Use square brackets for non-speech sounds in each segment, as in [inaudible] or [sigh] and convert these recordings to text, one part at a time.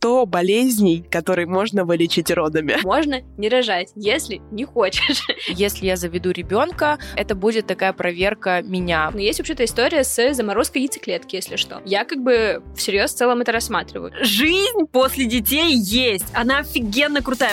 100 болезней, которые можно вылечить родами. Можно не рожать, если не хочешь. [laughs] Если я заведу ребенка, это будет такая проверка меня. Но есть вообще-то история с заморозкой яйцеклетки, если что. Я как бы всерьез в целом это рассматриваю. Жизнь после детей есть. Она офигенно крутая.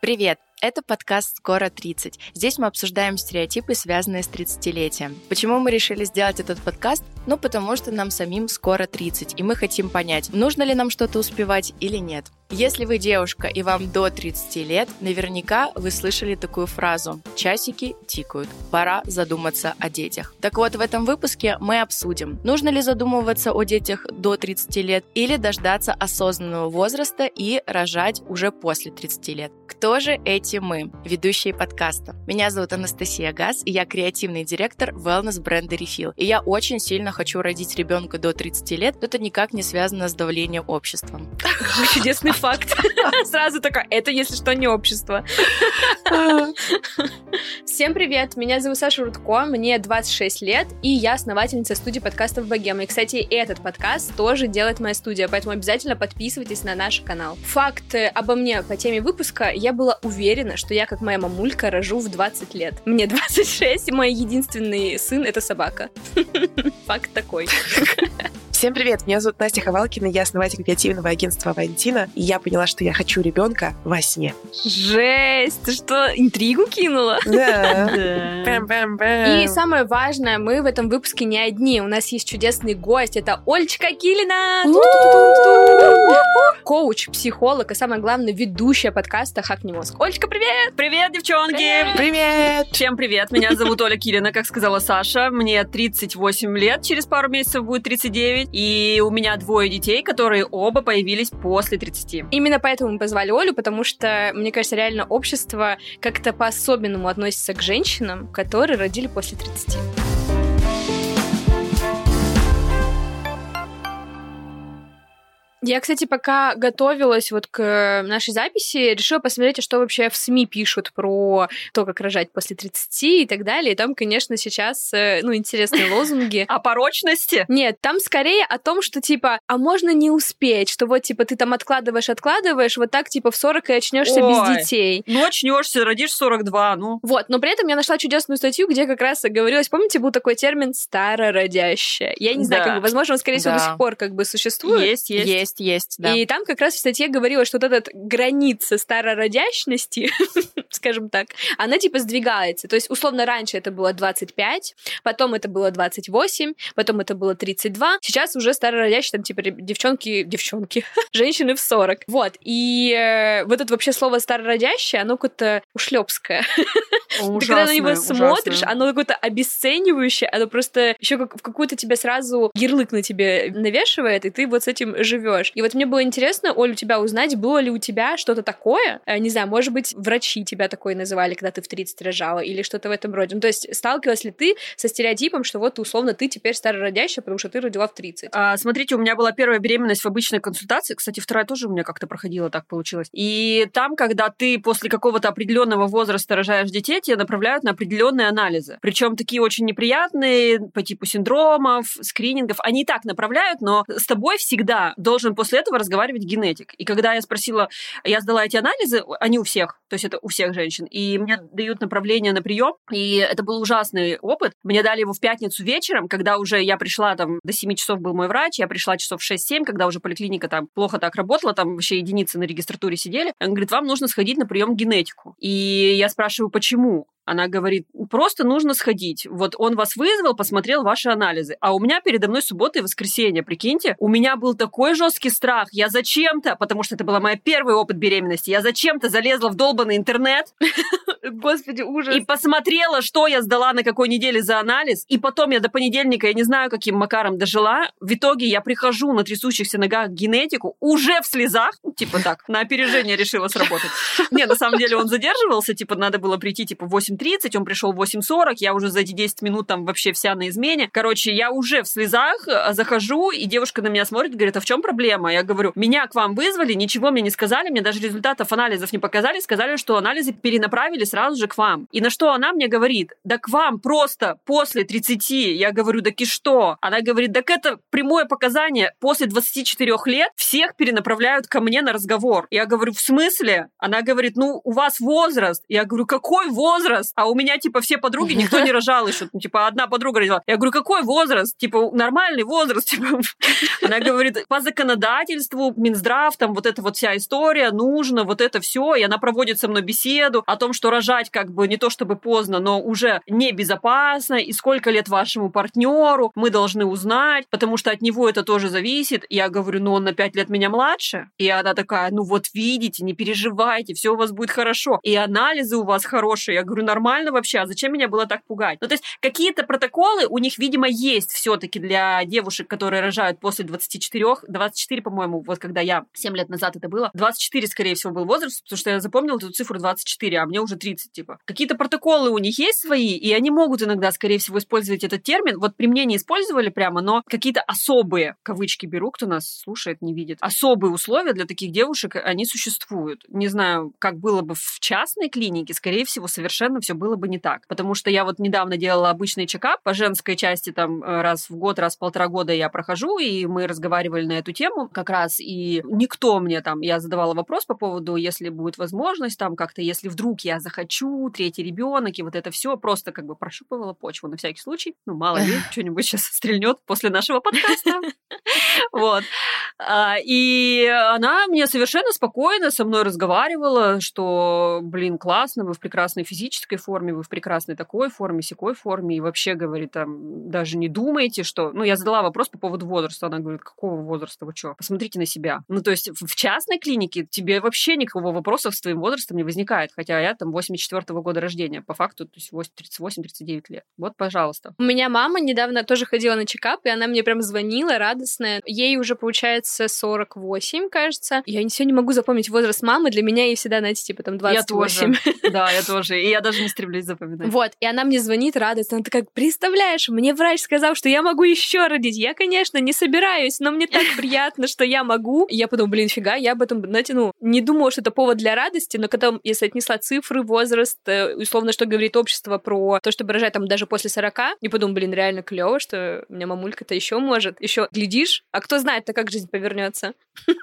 Привет! Это подкаст «Скоро 30». Здесь мы обсуждаем стереотипы, связанные с 30-летием. Почему мы решили сделать этот подкаст? Ну, потому что нам самим скоро 30, и мы хотим понять, нужно ли нам что-то успевать или нет. Если вы девушка и вам до 30 лет, наверняка вы слышали такую фразу «часики тикают, пора задуматься о детях». Так вот, в этом выпуске мы обсудим, нужно ли задумываться о детях до 30 лет или дождаться осознанного возраста и рожать уже после 30 лет. Кто же эти мы, ведущие подкаста? Меня зовут Анастасия Газ, и я креативный директор wellness бренда Refill. И я очень сильно хочу родить ребенка до 30 лет, но это никак не связано с давлением обществом. Чудесный факт. [laughs] Сразу такая, это, если что, не общество. [laughs] Всем привет, меня зовут Саша Рудко, мне 26 лет, и я основательница студии подкастов Богема. И, кстати, этот подкаст тоже делает моя студия, поэтому обязательно подписывайтесь на наш канал. Факт обо мне по теме выпуска. Я была уверена, что я, как моя мамулька, рожу в 20 лет. Мне [laughs] 26, и мой единственный сын — это собака. Факт такой. Всем привет, меня зовут Настя Ховалкина, я основатель креативного агентства Валентина, и я поняла, что я хочу ребенка во сне. Жесть! Ты что, интригу кинула? Да. [laughs] И самое важное, мы в этом выпуске не одни. У нас есть чудесный гость. Это Ольчка Килина. Коуч, психолог и, самое главное, ведущая подкаста «Хакни мозг». Ольчка, привет! Привет, девчонки! Привет! Всем привет! Меня зовут Оля Килина, как сказала Саша. Мне 38 лет, через пару месяцев будет 39. И у меня двое детей, которые оба появились после 30. Именно поэтому мы позвали Олю, потому что, мне кажется, реально общество как-то по-особенному относится к женщинам, которые родили после 30. Я, кстати, пока готовилась вот к нашей записи, решила посмотреть, а что вообще в СМИ пишут про то, как рожать после 30 и так далее. И там, конечно, сейчас, э, ну, интересные лозунги. [laughs] О порочности? Нет, там скорее о том, что, типа, а можно не успеть, что вот, типа, ты там откладываешь, откладываешь, вот так, типа, в 40 и очнешься без детей. Ну, очнешься, родишь 42, ну. Вот, но при этом я нашла чудесную статью, где как раз говорилось, помните, был такой термин «старородящая». Я не знаю, как бы, возможно, он, скорее всего, до сих пор как бы существует. Есть, есть. Есть есть, есть, да. И там как раз в статье говорилось, что вот эта граница старородящности, [laughs] скажем так, она типа сдвигается. То есть, условно, раньше это было 25, потом это было 28, потом это было 32. Сейчас уже старородящие, там, типа, девчонки, девчонки, [laughs] женщины в 40. Вот. И э, вот это вообще слово старородящее, оно какое-то ушлепское. [laughs] Ты когда на него смотришь, оно какое-то обесценивающее, оно просто еще как в какую-то тебе сразу ярлык на тебе навешивает, и ты вот с этим живешь делаешь. И вот мне было интересно, Оль, у тебя узнать, было ли у тебя что-то такое, э, не знаю, может быть, врачи тебя такое называли, когда ты в 30 рожала, или что-то в этом роде. Ну, то есть сталкивалась ли ты со стереотипом, что вот, условно, ты теперь старородящая, потому что ты родила в 30? А, смотрите, у меня была первая беременность в обычной консультации, кстати, вторая тоже у меня как-то проходила, так получилось. И там, когда ты после какого-то определенного возраста рожаешь детей, тебя направляют на определенные анализы. Причем такие очень неприятные, по типу синдромов, скринингов. Они и так направляют, но с тобой всегда должен после этого разговаривать генетик. И когда я спросила, я сдала эти анализы, они у всех, то есть это у всех женщин, и мне дают направление на прием, и это был ужасный опыт. Мне дали его в пятницу вечером, когда уже я пришла, там, до 7 часов был мой врач, я пришла часов в 6-7, когда уже поликлиника там плохо так работала, там вообще единицы на регистратуре сидели. Он говорит, вам нужно сходить на прием к генетику. И я спрашиваю, почему? Она говорит, просто нужно сходить. Вот он вас вызвал, посмотрел ваши анализы. А у меня передо мной суббота и воскресенье, прикиньте. У меня был такой жесткий страх. Я зачем-то, потому что это был мой первый опыт беременности, я зачем-то залезла в долбанный интернет. [laughs] Господи, ужас. И посмотрела, что я сдала на какой неделе за анализ. И потом я до понедельника, я не знаю, каким макаром дожила. В итоге я прихожу на трясущихся ногах генетику уже в слезах. Типа так, на опережение решила сработать. Не, на самом деле он задерживался. Типа надо было прийти типа в 8 8.30, он пришел в 8.40, я уже за эти 10 минут там вообще вся на измене. Короче, я уже в слезах э, захожу, и девушка на меня смотрит, говорит, а в чем проблема? Я говорю, меня к вам вызвали, ничего мне не сказали, мне даже результатов анализов не показали, сказали, что анализы перенаправили сразу сразу же к вам. И на что она мне говорит, да к вам просто после 30. Я говорю, да и что? Она говорит, так это прямое показание. После 24 лет всех перенаправляют ко мне на разговор. Я говорю, в смысле? Она говорит, ну, у вас возраст. Я говорю, какой возраст? А у меня, типа, все подруги, никто не рожал еще. Ну, типа, одна подруга родила. Я говорю, какой возраст? Типа, нормальный возраст. Типа. [laughs] Она говорит, по законодательству, Минздрав, там вот эта вот вся история, нужно вот это все. И она проводит со мной беседу о том, что рожать как бы не то чтобы поздно, но уже небезопасно, и сколько лет вашему партнеру, мы должны узнать, потому что от него это тоже зависит. Я говорю, ну он на пять лет меня младше. И она такая, ну вот видите, не переживайте, все у вас будет хорошо. И анализы у вас хорошие. Я говорю, нормально вообще, а зачем меня было так пугать? Ну то есть какие-то протоколы у них, видимо, есть все-таки для девушек, которые рожают после 24, 24, по-моему, вот когда я 7 лет назад это было, 24, скорее всего, был возраст, потому что я запомнила эту цифру 24, а мне уже 30, типа. Какие-то протоколы у них есть свои, и они могут иногда, скорее всего, использовать этот термин. Вот при мне не использовали прямо, но какие-то особые, кавычки беру, кто нас слушает, не видит, особые условия для таких девушек, они существуют. Не знаю, как было бы в частной клинике, скорее всего, совершенно все было бы не так. Потому что я вот недавно делала обычный чекап по женской части, там э, раз в год, раз в полтора года я прохожу, и мы разговаривали на эту тему как раз, и никто мне там, я задавала вопрос по поводу, если будет возможность, там как-то, если вдруг я захочу, третий ребенок, и вот это все просто как бы прощупывала почву на всякий случай. Ну, мало ли, [laughs] что-нибудь сейчас стрельнет после нашего подкаста. [laughs] Вот. А, и она мне совершенно спокойно со мной разговаривала, что, блин, классно, вы в прекрасной физической форме, вы в прекрасной такой форме, секой форме, и вообще, говорит, там, даже не думайте, что... Ну, я задала вопрос по поводу возраста, она говорит, какого возраста, вы что? Посмотрите на себя. Ну, то есть в частной клинике тебе вообще никакого вопроса с твоим возрастом не возникает, хотя я там 84 -го года рождения, по факту, то есть 38-39 лет. Вот, пожалуйста. У меня мама недавно тоже ходила на чекап, и она мне прям звонила, радостная. Ей уже, получается, 48, кажется. Я все не могу запомнить возраст мамы. Для меня ей всегда, знаете, типа там 28. Я тоже. [laughs] Да, я тоже. И я даже не стремлюсь запоминать. Вот. И она мне звонит радостно. Она такая, представляешь, мне врач сказал, что я могу еще родить. Я, конечно, не собираюсь, но мне так приятно, что я могу. И я подумала, блин, фига, я об этом, знаете, ну, не думала, что это повод для радости, но когда, если отнесла цифры, возраст, э, условно, что говорит общество про то, чтобы рожать там даже после 40, и подумала, блин, реально клево, что у меня мамулька-то еще может. Еще глядишь, а кто знает-то, как жизнь повернется.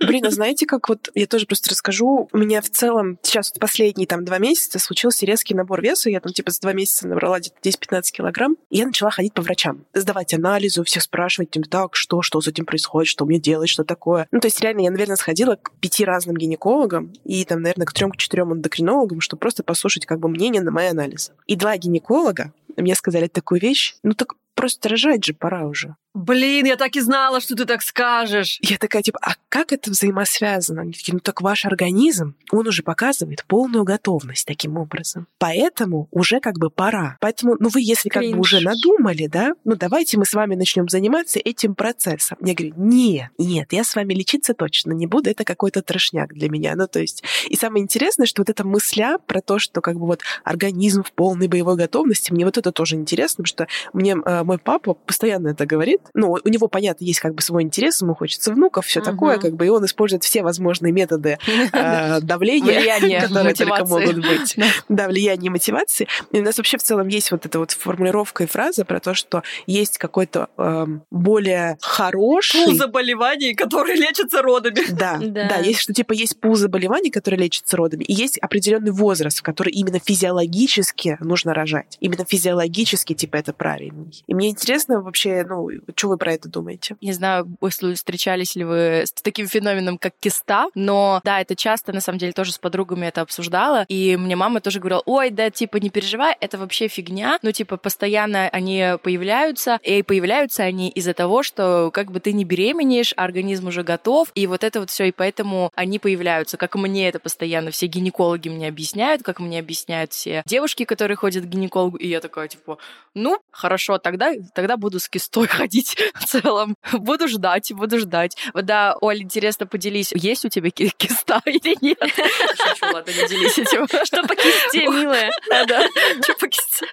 Блин, а знаете, как вот, я тоже просто расскажу, у меня в целом сейчас вот последние там два месяца случился резкий набор веса, я там типа за два месяца набрала где-то 10-15 килограмм, и я начала ходить по врачам, сдавать анализы, всех спрашивать, типа, так, что, что с этим происходит, что мне делать, что такое. Ну, то есть реально я, наверное, сходила к пяти разным гинекологам и там, наверное, к трем-четырем эндокринологам, чтобы просто послушать как бы мнение на мои анализы. И два гинеколога мне сказали такую вещь, ну так просто рожать же пора уже. Блин, я так и знала, что ты так скажешь. Я такая, типа, а как это взаимосвязано? Они такие, ну так ваш организм, он уже показывает полную готовность таким образом. Поэтому уже как бы пора. Поэтому, ну вы если как Кринж. бы уже надумали, да, ну давайте мы с вами начнем заниматься этим процессом. Я говорю, нет, нет, я с вами лечиться точно не буду, это какой-то трошняк для меня. Ну то есть, и самое интересное, что вот эта мысля про то, что как бы вот организм в полной боевой готовности, мне вот это тоже интересно, потому что мне э, мой папа постоянно это говорит, ну, у него, понятно, есть как бы свой интерес, ему хочется внуков, все такое, как бы, и он использует все возможные методы э, [laughs] давления, [laughs] которые только могут быть. Да, влияние мотивации. И у нас вообще в целом есть вот эта вот формулировка и фраза про то, что есть какой-то эм, более хороший... Пул заболеваний, которые лечатся родами. Да, Да. да, есть что типа есть пул заболеваний, которые лечатся родами, и есть определенный возраст, в который именно физиологически нужно рожать. Именно физиологически, типа, это правильный. И мне интересно вообще, ну, что вы про это думаете? Не знаю, если встречались ли вы с таким феноменом, как киста, но да, это часто, на самом деле, тоже с подругами это обсуждала, и мне мама тоже говорила, ой, да, типа, не переживай, это вообще фигня, ну, типа, постоянно они появляются, и появляются они из-за того, что как бы ты не беременеешь, а организм уже готов, и вот это вот все, и поэтому они появляются, как мне это постоянно все гинекологи мне объясняют, как мне объясняют все девушки, которые ходят к гинекологу, и я такая, типа, ну, хорошо, тогда, тогда буду с кистой [laughs] ходить [laughs] в целом. Буду ждать, буду ждать. Вот да, Оль, интересно, поделись, есть у тебя ки- киста [laughs] или нет? Шучу, ладно, не делись этим. [laughs] Что по кисте, милая? Да. Чё по кисти-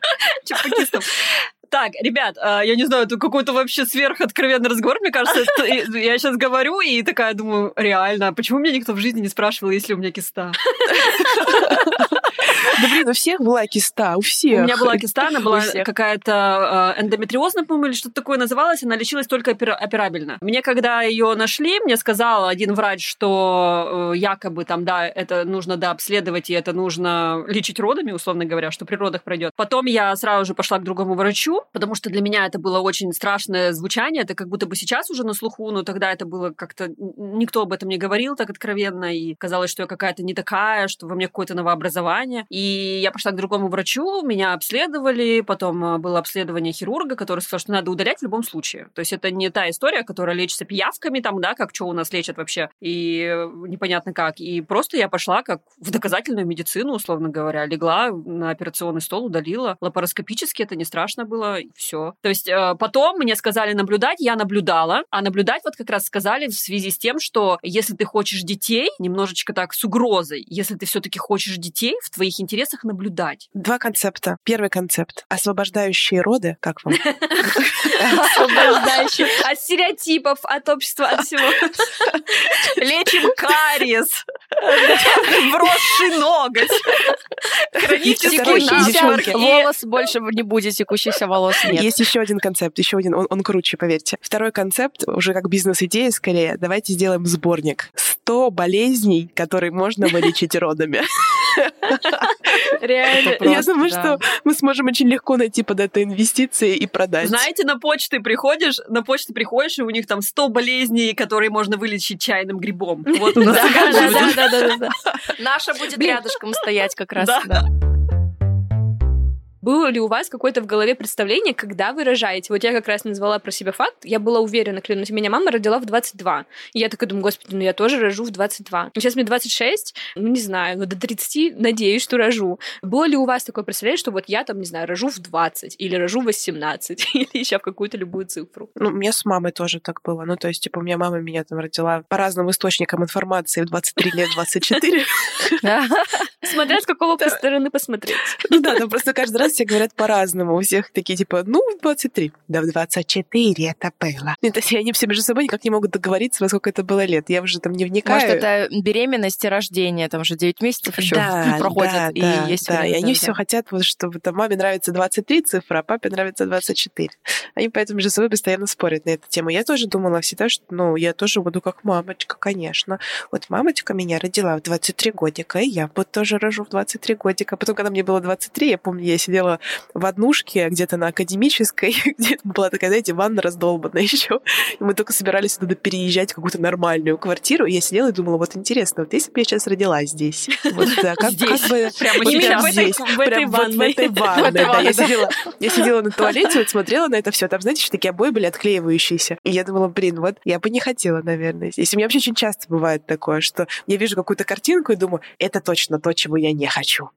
чё по кистам? Так, ребят, а, я не знаю, это какой-то вообще сверхоткровенный разговор, мне кажется. Я сейчас говорю и такая думаю, реально, а почему меня никто в жизни не спрашивал, есть ли у меня киста? Да блин, у всех была киста, у всех. У меня была [laughs] киста, она была какая-то э, эндометриозная, по-моему, или что-то такое называлось, она лечилась только опера- операбельно. Мне, когда ее нашли, мне сказал один врач, что э, якобы там, да, это нужно, да, обследовать, и это нужно лечить родами, условно говоря, что при родах пройдет. Потом я сразу же пошла к другому врачу, потому что для меня это было очень страшное звучание, это как будто бы сейчас уже на слуху, но тогда это было как-то... Никто об этом не говорил так откровенно, и казалось, что я какая-то не такая, что во мне какое-то новообразование. И я пошла к другому врачу, меня обследовали, потом э, было обследование хирурга, который сказал, что надо удалять в любом случае. То есть это не та история, которая лечится пиявками, там, да, как что у нас лечат вообще, и э, непонятно как. И просто я пошла как в доказательную медицину, условно говоря, легла на операционный стол, удалила. Лапароскопически это не страшно было, и все. То есть э, потом мне сказали наблюдать, я наблюдала, а наблюдать вот как раз сказали в связи с тем, что если ты хочешь детей, немножечко так с угрозой, если ты все-таки хочешь детей, в твоих интересах наблюдать. Два концепта. Первый концепт. Освобождающие роды. Как вам? Освобождающий. От стереотипов, от общества, от всего. Лечим кариес, вросший ноготь, хронический волос больше не будет, текущихся волос нет. Есть еще один концепт, еще один, он, он круче, поверьте. Второй концепт, уже как бизнес-идея скорее, давайте сделаем сборник. 100 болезней, которые можно вылечить родами. [laughs] Реально. Это Я Просто, думаю, да. что мы сможем очень легко найти под это инвестиции и продать. Знаете, на почты приходишь, на почту приходишь, и у них там 100 болезней, которые можно вылечить чайным грибом. Вот у нас [laughs] Да, такая да, же да, будет. да, да, да, да. Наша будет рядышком стоять как [laughs] раз. Да. Было ли у вас какое-то в голове представление, когда вы рожаете? Вот я как раз назвала про себя факт. Я была уверена, клянусь, меня мама родила в 22. И я такая думаю, господи, ну я тоже рожу в 22. Сейчас мне 26, ну не знаю, ну до 30 надеюсь, что рожу. Было ли у вас такое представление, что вот я там, не знаю, рожу в 20 или рожу в 18 [laughs] или еще в какую-то любую цифру? Ну, у меня с мамой тоже так было. Ну, то есть, типа, у меня мама меня там родила по разным источникам информации в 23 лет, 24. [laughs] Смотря с какого по стороны посмотреть. Ну да, там просто каждый раз все говорят по-разному. У всех такие, типа, ну, в 23. Да, в 24 это было. Ну, то есть они все между собой никак не могут договориться, во сколько это было лет. Я уже там не вникаю. Может, это беременность и рождение, там же 9 месяцев еще да, [laughs] проходит, да, и да, есть да, и время, они да, все да. хотят, вот, чтобы там маме нравится 23 цифра, а папе нравится 24. Они поэтому между собой постоянно спорят на эту тему. Я тоже думала всегда, что, ну, я тоже буду как мамочка, конечно. Вот мамочка меня родила в 23 годика, и я вот тоже рожу в 23 годика. Потом, когда мне было 23, я помню, я сидела в однушке где-то на академической, [laughs] где была такая, знаете, ванна раздолбанная [laughs] еще. И мы только собирались туда переезжать в какую-то нормальную квартиру. И я сидела и думала, вот интересно, вот если бы я сейчас родилась здесь, вот да, как, Здесь, как бы прямо вот прям здесь, в этой прям в этой ванной, [laughs] В этой да, я ванной, да. сидела, я сидела на туалете, вот смотрела на это все, там, знаете, что такие обои были отклеивающиеся, и я думала, блин, вот я бы не хотела, наверное, здесь. И у меня вообще очень часто бывает такое, что я вижу какую-то картинку и думаю, это точно то, чего я не хочу.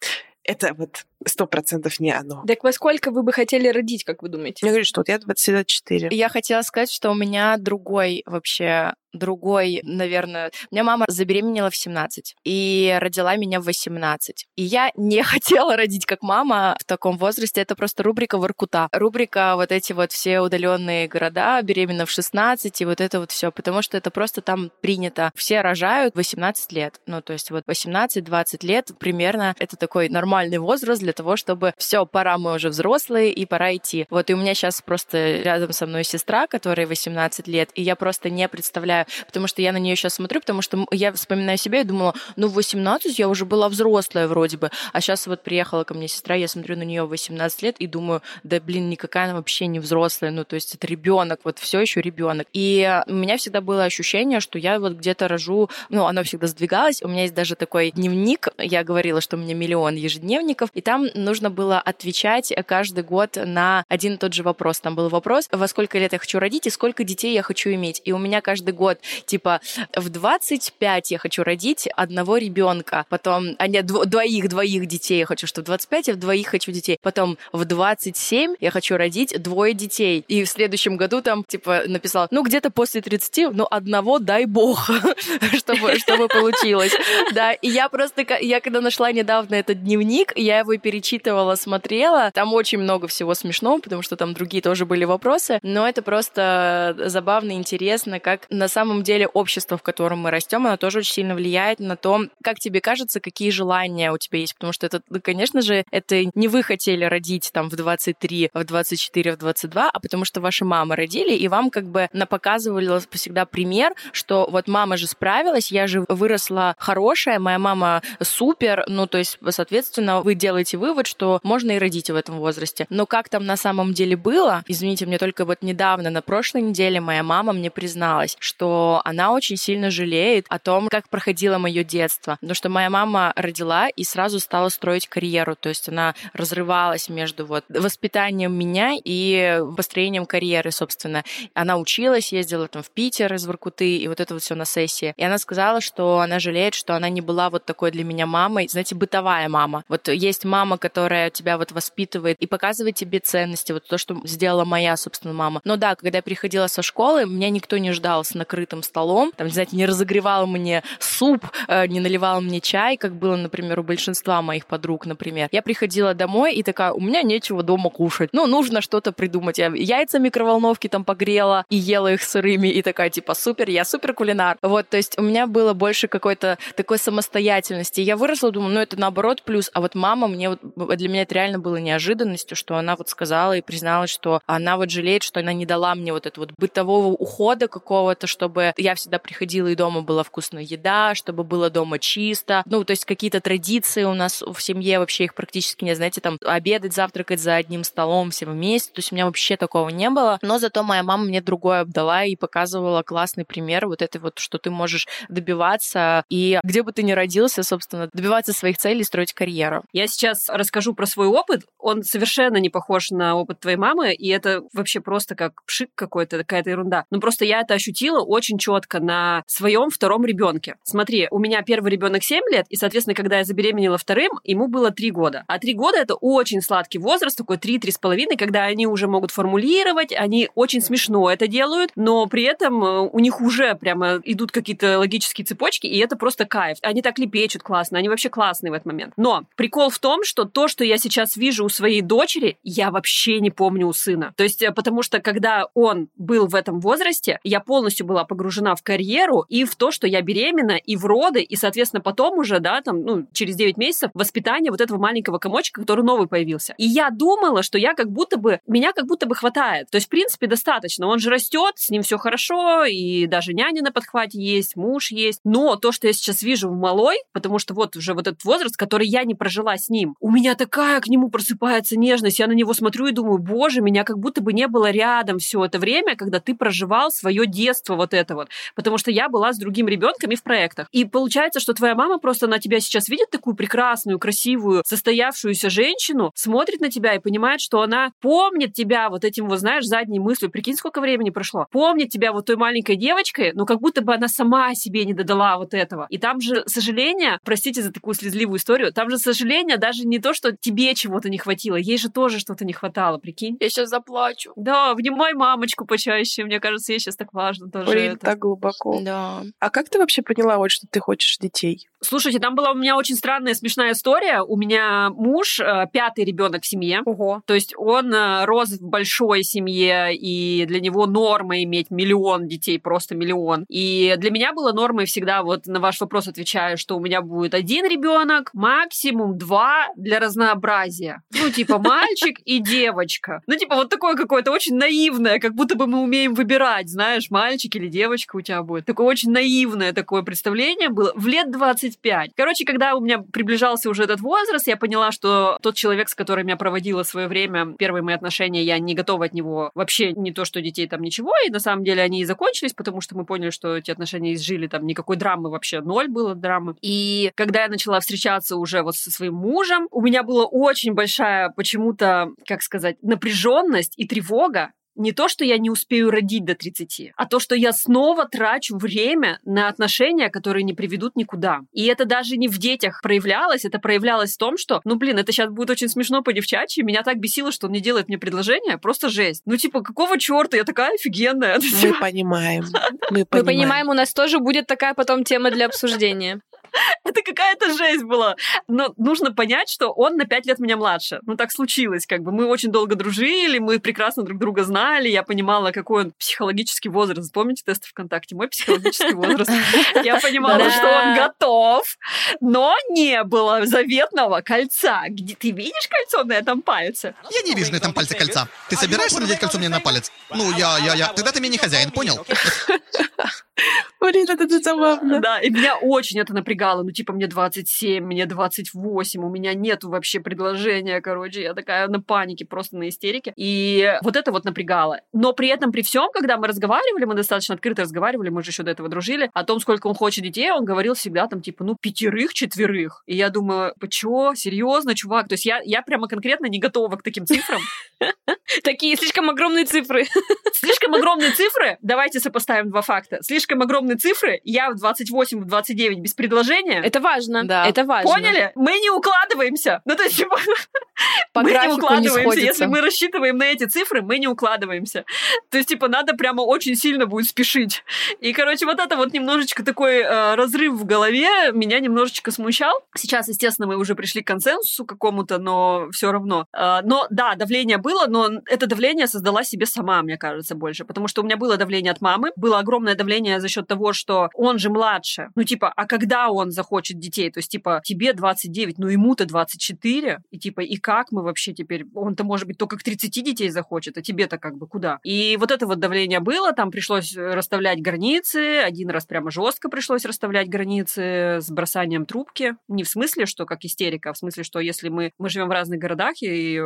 Это вот сто процентов не оно. Так во сколько вы бы хотели родить, как вы думаете? Я говорю, что вот я 24. Я хотела сказать, что у меня другой вообще другой, наверное... У меня мама забеременела в 17 и родила меня в 18. И я не [laughs] хотела родить как мама в таком возрасте. Это просто рубрика Воркута. Рубрика вот эти вот все удаленные города, беременна в 16 и вот это вот все, потому что это просто там принято. Все рожают в 18 лет. Ну, то есть вот 18-20 лет примерно это такой нормальный возраст для того, чтобы все, пора, мы уже взрослые, и пора идти. Вот и у меня сейчас просто рядом со мной сестра, которой 18 лет, и я просто не представляю, потому что я на нее сейчас смотрю, потому что я вспоминаю себя и думала, ну, в 18 я уже была взрослая вроде бы, а сейчас вот приехала ко мне сестра, я смотрю на нее в 18 лет и думаю, да блин, никакая она вообще не взрослая, ну, то есть это ребенок, вот все еще ребенок. И у меня всегда было ощущение, что я вот где-то рожу, ну, оно всегда сдвигалось, у меня есть даже такой дневник, я говорила, что у меня миллион ежедневников, и там нужно было отвечать каждый год на один и тот же вопрос. Там был вопрос, во сколько лет я хочу родить и сколько детей я хочу иметь. И у меня каждый год, типа, в 25 я хочу родить одного ребенка, потом, а нет, дво- двоих, двоих детей я хочу, что в 25 я в двоих хочу детей, потом в 27 я хочу родить двое детей. И в следующем году там, типа, написала, ну, где-то после 30, ну, одного дай бог, [laughs] чтобы, чтобы получилось. Да, и я просто, я когда нашла недавно этот дневник, я его перечитывала, смотрела. Там очень много всего смешного, потому что там другие тоже были вопросы. Но это просто забавно, интересно, как на самом деле общество, в котором мы растем, оно тоже очень сильно влияет на то, как тебе кажется, какие желания у тебя есть. Потому что это, ну, конечно же, это не вы хотели родить там в 23, в 24, в 22, а потому что ваши мамы родили, и вам как бы напоказывали всегда пример, что вот мама же справилась, я же выросла хорошая, моя мама супер, ну, то есть, соответственно, вы делаете вывод, что можно и родить в этом возрасте. Но как там на самом деле было, извините, мне только вот недавно, на прошлой неделе моя мама мне призналась, что она очень сильно жалеет о том, как проходило мое детство. Потому что моя мама родила и сразу стала строить карьеру, то есть она разрывалась между вот воспитанием меня и построением карьеры, собственно. Она училась, ездила там в Питер из Воркуты, и вот это вот все на сессии. И она сказала, что она жалеет, что она не была вот такой для меня мамой, знаете, бытовая мама. Вот есть мама, которая тебя вот воспитывает и показывает тебе ценности, вот то, что сделала моя, собственно, мама. Но да, когда я приходила со школы, меня никто не ждал с накрытым столом, там, знаете, не разогревал мне суп, э, не наливал мне чай, как было, например, у большинства моих подруг, например. Я приходила домой и такая, у меня нечего дома кушать. Ну, нужно что-то придумать. Я яйца микроволновки там погрела и ела их сырыми, и такая, типа, супер, я супер кулинар. Вот, то есть у меня было больше какой-то такой самостоятельности. Я выросла, думаю, ну, это наоборот плюс. А вот мама мне, вот, для меня это реально было неожиданностью, что она вот сказала и призналась, что она вот жалеет, что она не дала мне вот этого вот бытового ухода какого-то, чтобы я всегда приходила и дома была вкусная еда, чтобы было дома чисто. Ну, то есть какие-то традиции у нас в семье вообще их практически не, знаете, там обедать, завтракать за одним столом все вместе. То есть у меня вообще такого не было. Но зато моя мама мне другое обдала и показывала классный пример вот это вот, что ты можешь добиваться и где бы ты ни родился, собственно, добиваться своих целей, строить карьеру. Я сейчас расскажу про свой опыт. Он совершенно не похож на опыт твоей мамы, и это вообще просто как пшик какой-то, какая-то ерунда. Но просто я это ощутила очень четко на своем втором ребенке. Смотри, у меня первый ребенок 7 лет, и, соответственно, когда я забеременела вторым, ему было 3 года. А 3 года это очень сладкий возраст, такой 3-3,5, когда они уже могут формулировать, они очень смешно это делают, но при этом э, у них уже прямо идут какие-то логические цепочки, и это просто кайф. Они так лепечут классно, они вообще классные в этот момент. Но прикол в том, что то, что я сейчас вижу у своей дочери, я вообще не помню у сына. То есть, э, потому что когда он был в этом возрасте, я полностью была погружена в карьеру и в то, что я беременна, и в роды, и, соответственно, потом уже, да, там, ну, через 9 месяцев воспитание вот этого маленького комочка, который новый появился. И я думала, что я как будто бы, меня как будто бы хватает. То есть, в принципе, достаточно. Он же растет, с ним все хорошо, и даже няня на подхвате есть, муж есть. Но то, что я сейчас вижу в малой, потому что вот уже вот этот возраст, который я не прожила с ним, у меня такая к нему просыпается нежность. Я на него смотрю и думаю, боже, меня как будто бы не было рядом все это время, когда ты проживал свое детство вот это вот. Потому что я была с другим ребенком и в проектах. И получается, что твоя мама просто на тебя сейчас видит такую прекрасную, красивую, состоявшуюся женщину, смотрит на тебя и понимает, что она помнит тебя вот этим вот, знаешь, задней мыслью. Прикинь, сколько времени прошло. Помнит тебя вот той маленькой девочкой, но как будто бы она сама себе не додала вот этого. И там же сожаление, простите за такую слезливую историю, там же сожаление даже не то, что тебе чего-то не хватило, ей же тоже что-то не хватало, прикинь. Я сейчас заплачу. Да, внимай мамочку почаще, мне кажется, ей сейчас так важно тоже Блин, это. так глубоко. Да. А как ты вообще поняла, вот, что ты хочешь детей? Слушайте, там была у меня очень странная, смешная история. У меня муж э, пятый ребенок в семье. Ого. То есть он э, рос в большой семье, и для него норма иметь миллион детей, просто миллион. И для меня было нормой всегда, вот на ваш вопрос отвечаю, что у меня будет один ребенок, максимум два для разнообразия. Ну, типа мальчик и девочка. Ну, типа вот такое какое-то очень наивное, как будто бы мы умеем выбирать, знаешь, мальчик или девочка у тебя будет. Такое очень наивное такое представление было в лет 25. Короче, когда у меня приближался уже этот возраст, я поняла, что тот человек, с которым я проводила свое время, первые мои отношения, я не готова от него вообще не то, что детей там ничего, и на самом деле они и закончились, потому что мы поняли, что эти отношения изжили, там никакой драмы вообще, ноль было драмы. И когда я начала встречаться уже вот со своим мужем, у меня была очень большая почему-то, как сказать, напряженность и тревога, не то, что я не успею родить до 30, а то, что я снова трачу время на отношения, которые не приведут никуда. И это даже не в детях проявлялось, это проявлялось в том, что, ну, блин, это сейчас будет очень смешно по девчачьи, меня так бесило, что он не делает мне предложение, просто жесть. Ну, типа, какого черта, я такая офигенная. [laughs] Мы понимаем. Мы Мы понимаем, у нас тоже будет такая потом тема для обсуждения. [laughs] Это какая-то жесть была. Но нужно понять, что он на пять лет меня младше. Ну, так случилось, как бы. Мы очень долго дружили, мы прекрасно друг друга знали, я понимала, какой он психологический возраст. Помните тесты ВКонтакте? Мой психологический возраст. [laughs] Я понимала, что он готов, но не было заветного кольца. Где ты видишь кольцо на этом пальце? Я не вижу на этом пальце кольца. Ты собираешься надеть кольцо мне на палец? Ну, я, я, я. Тогда ты мне не хозяин, понял? [laughs] Блин, это забавно. Да, и меня очень это напрягало. Ну, типа, мне 27, мне 28, у меня нету вообще предложения, короче. Я такая на панике, просто на истерике. И вот это вот напрягало. Но при этом, при всем, когда мы разговаривали, мы достаточно открыто разговаривали, мы же еще до этого дружили, о том, сколько он хочет детей, он говорил всегда там, типа, ну, пятерых, четверых. И я думаю, чё, серьезно, чувак? То есть я, я прямо конкретно не готова к таким цифрам. [laughs] Такие слишком огромные цифры. [laughs] Слишком огромные цифры. Давайте сопоставим два факта. Слишком огромные цифры. Я в 28, в 29 без предложения. Это важно. Да. Это важно. Поняли? Мы не укладываемся. Ну, то есть, [laughs] По мы не не укладываемся. сходится. Если мы рассчитываем на эти цифры, мы не укладываемся. То есть, типа, надо прямо очень сильно будет спешить. И, короче, вот это вот немножечко такой э, разрыв в голове меня немножечко смущал. Сейчас, естественно, мы уже пришли к консенсусу какому-то, но все равно. Э, но да, давление было, но это давление создала себе сама, мне кажется, больше. Потому что у меня было давление от мамы, было огромное давление за счет того, что он же младше. Ну, типа, а когда он захочет детей? То есть, типа, тебе 29, ну, ему-то 24. И, типа, и как мы вообще теперь? Он-то, может быть, только к 30 детей захочет, а тебе-то как бы куда? И вот это вот давление было, там пришлось расставлять границы. Один раз прямо жестко пришлось расставлять границы с бросанием трубки. Не в смысле, что как истерика, а в смысле, что если мы, мы живем в разных городах, и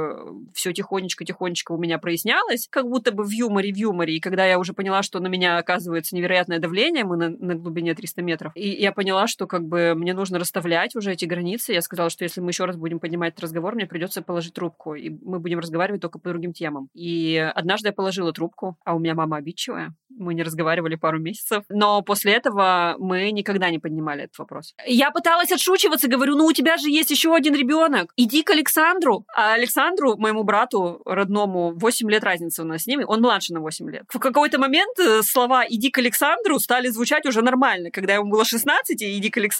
все тихонечко-тихонечко у меня прояснялось, как будто бы в юморе, в юморе. И когда я уже поняла, что на меня оказывается невероятное давление, мы на, на глубине 300 метров, и я поняла, что как бы мне нужно расставлять уже эти границы. Я сказала, что если мы еще раз будем поднимать этот разговор, мне придется положить трубку, и мы будем разговаривать только по другим темам. И однажды я положила трубку, а у меня мама обидчивая. Мы не разговаривали пару месяцев. Но после этого мы никогда не поднимали этот вопрос. Я пыталась отшучиваться, говорю, ну у тебя же есть еще один ребенок. Иди к Александру. А Александру, моему брату родному, 8 лет разницы у нас с ними, он младше на 8 лет. В какой-то момент э, слова «иди к Александру» стали звучать уже нормально. Когда ему было 16, и «иди к Александру»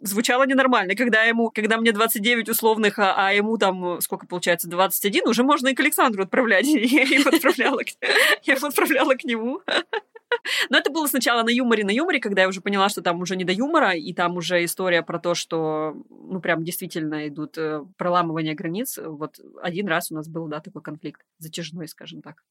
звучало ненормально. Когда ему, когда мне 29 условных, а, а ему там, сколько получается, 21, уже можно и к Александру отправлять. [laughs] Я их отправляла к нему. Но это было сначала на юморе, на юморе, когда я уже поняла, что там уже не до юмора, и там уже история про то, что, ну, прям действительно идут э, проламывания границ. Вот один раз у нас был, да, такой конфликт затяжной, скажем так.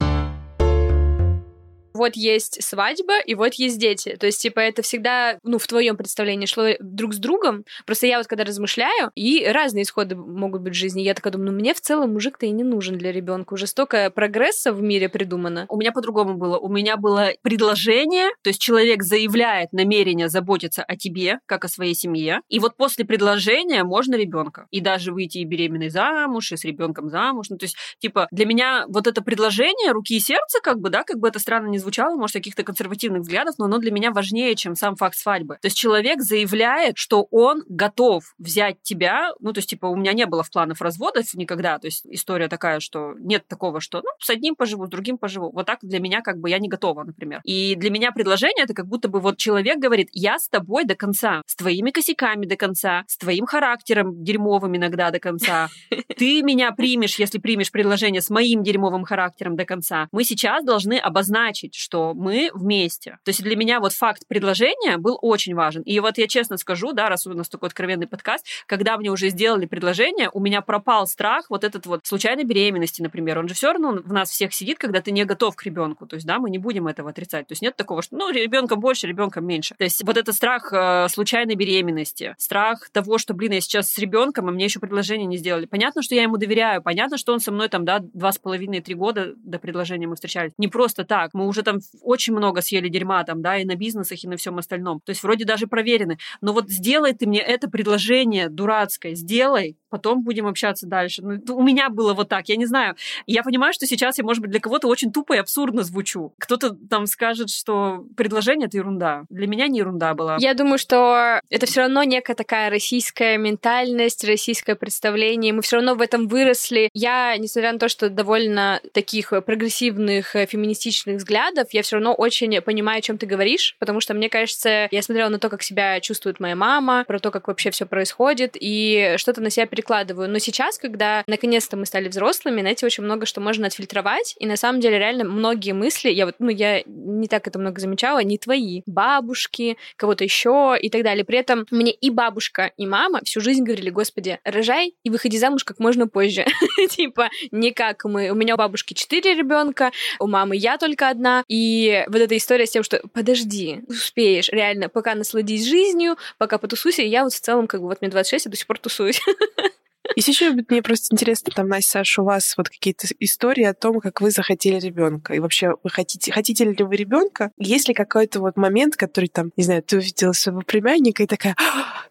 Вот есть свадьба, и вот есть дети. То есть, типа, это всегда, ну, в твоем представлении шло друг с другом. Просто я вот когда размышляю, и разные исходы могут быть в жизни, я такая думаю, ну, мне в целом мужик-то и не нужен для ребенка. Уже столько прогресса в мире придумано. У меня по-другому было. У меня было предложение, то есть человек заявляет намерение заботиться о тебе, как о своей семье, и вот после предложения можно ребенка. И даже выйти и беременной замуж, и с ребенком замуж. Ну, то есть, типа, для меня вот это предложение руки и сердца, как бы, да, как бы это странно не звучало, может, каких-то консервативных взглядов, но оно для меня важнее, чем сам факт свадьбы. То есть человек заявляет, что он готов взять тебя, ну, то есть, типа, у меня не было в планах разводов никогда, то есть история такая, что нет такого, что, ну, с одним поживу, с другим поживу. Вот так для меня как бы я не готова, например. И для меня предложение это как будто бы вот человек говорит, я с тобой до конца, с твоими косяками до конца, с твоим характером дерьмовым иногда до конца. [laughs] Ты меня примешь, если примешь предложение с моим дерьмовым характером до конца. Мы сейчас должны обозначить, что мы вместе. То есть для меня вот факт предложения был очень важен. И вот я честно скажу, да, раз у нас такой откровенный подкаст, когда мне уже сделали предложение, у меня пропал страх вот этот вот случайной беременности, например. Он же все равно в нас всех сидит, когда ты не готов к ребенку. То есть, да, мы не будем этого отрицать. То есть нет такого, что, ну, ребенком больше, ребенком меньше. То есть вот этот страх э, случайной беременности, страх того, что, блин, я сейчас с ребенком, а мне еще предложение не сделали. Понятно, что я ему доверяю, понятно, что он со мной там, да, два с половиной-три года до предложения мы встречались. Не просто так. Мы уже там очень много съели дерьма там, да, и на бизнесах, и на всем остальном. То есть вроде даже проверены. Но вот сделай ты мне это предложение дурацкое, сделай, потом будем общаться дальше. Ну, у меня было вот так, я не знаю. Я понимаю, что сейчас я, может быть, для кого-то очень тупо и абсурдно звучу. Кто-то там скажет, что предложение — это ерунда. Для меня не ерунда была. Я думаю, что это все равно некая такая российская ментальность, российское представление. Мы все равно в этом выросли. Я, несмотря на то, что довольно таких прогрессивных э, феминистичных взглядов, взглядов, я все равно очень понимаю, о чем ты говоришь, потому что мне кажется, я смотрела на то, как себя чувствует моя мама, про то, как вообще все происходит, и что-то на себя перекладываю. Но сейчас, когда наконец-то мы стали взрослыми, знаете, очень много что можно отфильтровать, и на самом деле реально многие мысли, я вот, ну, я не так это много замечала, не твои, бабушки, кого-то еще и так далее. При этом мне и бабушка, и мама всю жизнь говорили, господи, рожай и выходи замуж как можно позже. [laughs] Типа, не как мы. У меня у бабушки четыре ребенка, у мамы я только одна. И вот эта история с тем, что подожди, успеешь, реально, пока насладись жизнью, пока потусуйся. И я вот в целом, как бы, вот мне 26, я до сих пор тусуюсь. [laughs] Если еще мне просто интересно, там, Настя, Саша, у вас вот какие-то истории о том, как вы захотели ребенка. И вообще, вы хотите, хотите ли вы ребенка? Есть ли какой-то вот момент, который там, не знаю, ты увидела своего племянника и такая,